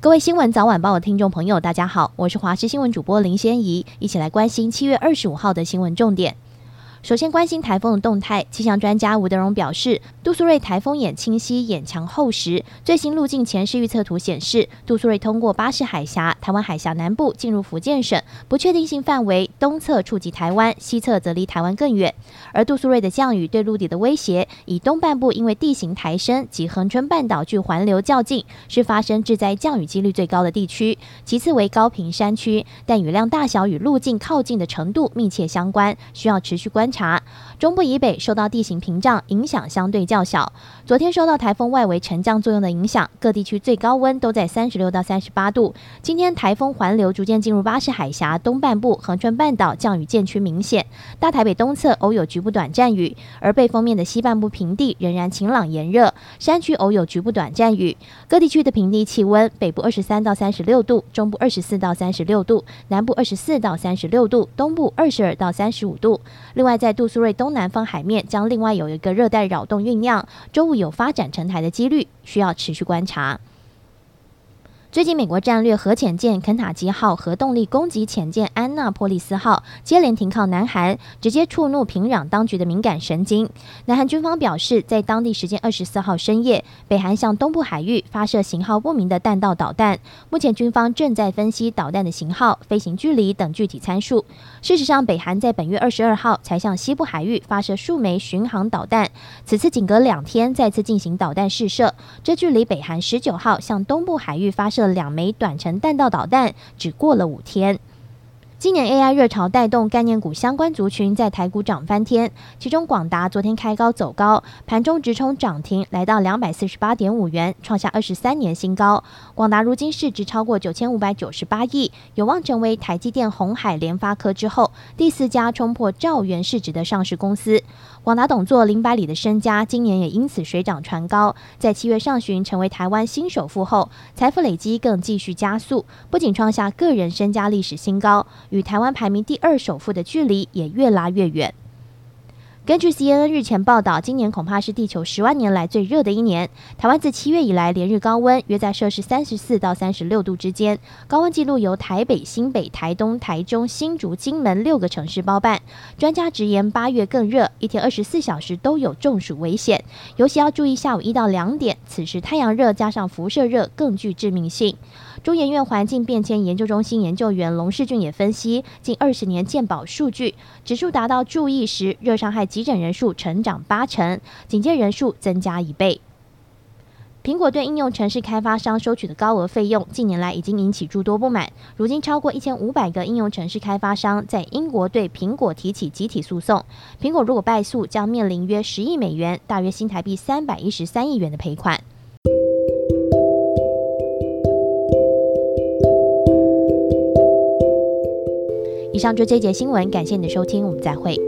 各位新闻早晚报的听众朋友，大家好，我是华视新闻主播林仙怡，一起来关心七月二十五号的新闻重点。首先关心台风的动态，气象专家吴德荣表示，杜苏芮台风眼清晰，眼强厚实。最新路径前视预测图显示，杜苏芮通过巴士海峡、台湾海峡南部进入福建省，不确定性范围东侧触及台湾，西侧则离台湾更远。而杜苏芮的降雨对陆地的威胁，以东半部因为地形抬升及恒春半岛距环流较近，是发生致灾降雨几率最高的地区。其次为高屏山区，但雨量大小与路径靠近的程度密切相关，需要持续关观察。查中部以北受到地形屏障影响相对较小。昨天受到台风外围沉降作用的影响，各地区最高温都在三十六到三十八度。今天台风环流逐渐进入巴士海峡东半部，恒春半岛降雨渐趋明显。大台北东侧偶有局部短暂雨，而背风面的西半部平地仍然晴朗炎热，山区偶有局部短暂雨。各地区的平地气温：北部二十三到三十六度，中部二十四到三十六度，南部二十四到三十六度，东部二十二到三十五度。另外，在杜苏芮东南方海面将另外有一个热带扰动酝酿，周五有发展成台的几率，需要持续观察。最近，美国战略核潜舰肯塔基号核动力攻击潜舰安娜波利斯号接连停靠南韩，直接触怒平壤当局的敏感神经。南韩军方表示，在当地时间二十四号深夜，北韩向东部海域发射型号不明的弹道导弹。目前，军方正在分析导弹的型号、飞行距离等具体参数。事实上，北韩在本月二十二号才向西部海域发射数枚巡航导弹，此次仅隔两天再次进行导弹试射，这距离北韩十九号向东部海域发射。两枚短程弹道导弹只过了五天。今年 AI 热潮带动概念股相关族群在台股涨翻天，其中广达昨天开高走高，盘中直冲涨停，来到两百四十八点五元，创下二十三年新高。广达如今市值超过九千五百九十八亿，有望成为台积电、鸿海、联发科之后第四家冲破兆元市值的上市公司。广达董座林百里的身家今年也因此水涨船高，在七月上旬成为台湾新首富后，财富累积更继续加速，不仅创下个人身家历史新高。与台湾排名第二首富的距离也越拉越远。根据 CNN 日前报道，今年恐怕是地球十万年来最热的一年。台湾自七月以来连日高温约在摄氏三十四到三十六度之间，高温记录由台北、新北、台东、台中、新竹、金门六个城市包办。专家直言，八月更热，一天二十四小时都有中暑危险，尤其要注意下午一到两点，此时太阳热加上辐射热更具致命性。中研院环境变迁研究中心研究员龙世俊也分析，近二十年健保数据指数达到注意时，热伤害急诊人数成长八成，警戒人数增加一倍。苹果对应用程式开发商收取的高额费用，近年来已经引起诸多不满。如今，超过一千五百个应用程式开发商在英国对苹果提起集体诉讼。苹果如果败诉，将面临约十亿美元（大约新台币三百一十三亿元）的赔款。以上就这节新闻，感谢你的收听，我们再会。